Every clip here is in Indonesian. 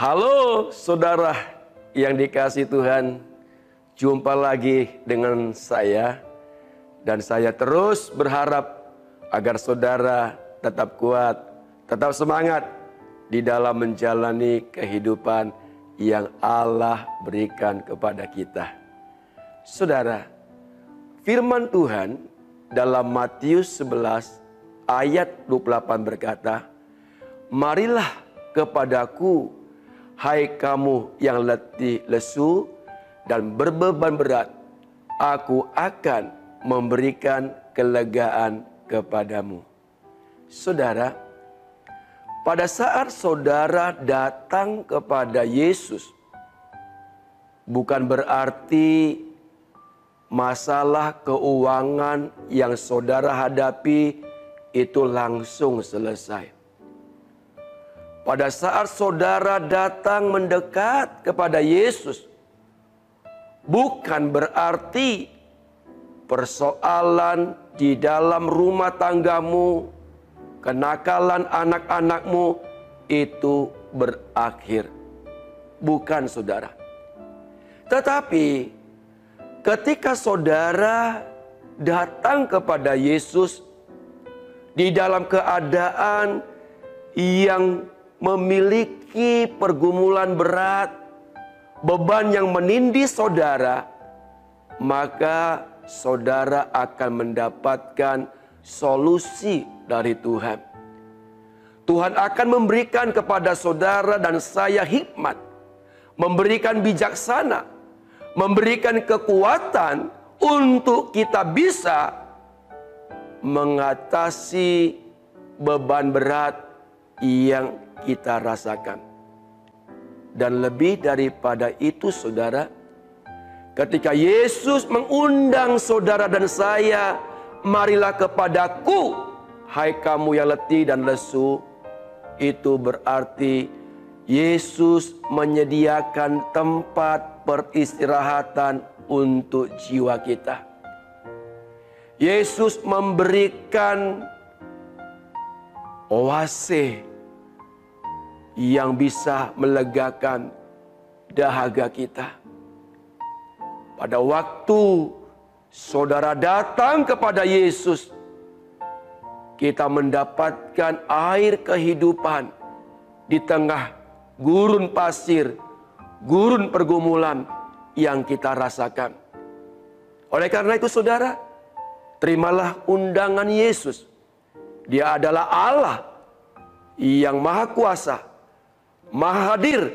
Halo saudara yang dikasih Tuhan, jumpa lagi dengan saya dan saya terus berharap agar saudara tetap kuat, tetap semangat di dalam menjalani kehidupan yang Allah berikan kepada kita. Saudara, firman Tuhan dalam Matius 11 ayat 28 berkata, Marilah kepadaku Hai kamu yang letih lesu dan berbeban berat, aku akan memberikan kelegaan kepadamu. Saudara, pada saat saudara datang kepada Yesus, bukan berarti masalah keuangan yang saudara hadapi itu langsung selesai pada saat saudara datang mendekat kepada Yesus, bukan berarti persoalan di dalam rumah tanggamu, kenakalan anak-anakmu itu berakhir. Bukan saudara. Tetapi ketika saudara datang kepada Yesus di dalam keadaan yang memiliki pergumulan berat, beban yang menindih saudara, maka saudara akan mendapatkan solusi dari Tuhan. Tuhan akan memberikan kepada saudara dan saya hikmat, memberikan bijaksana, memberikan kekuatan untuk kita bisa mengatasi beban berat yang kita rasakan. Dan lebih daripada itu saudara, ketika Yesus mengundang saudara dan saya, marilah kepadaku, hai kamu yang letih dan lesu, itu berarti Yesus menyediakan tempat peristirahatan untuk jiwa kita. Yesus memberikan oase yang bisa melegakan dahaga kita. Pada waktu saudara datang kepada Yesus, kita mendapatkan air kehidupan di tengah gurun pasir, gurun pergumulan yang kita rasakan. Oleh karena itu saudara, terimalah undangan Yesus. Dia adalah Allah yang maha kuasa maha hadir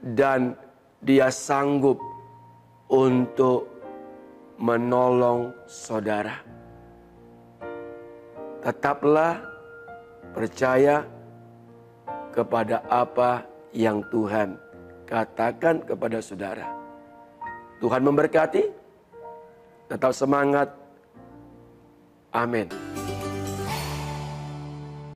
dan dia sanggup untuk menolong saudara. Tetaplah percaya kepada apa yang Tuhan katakan kepada saudara. Tuhan memberkati, tetap semangat. Amin.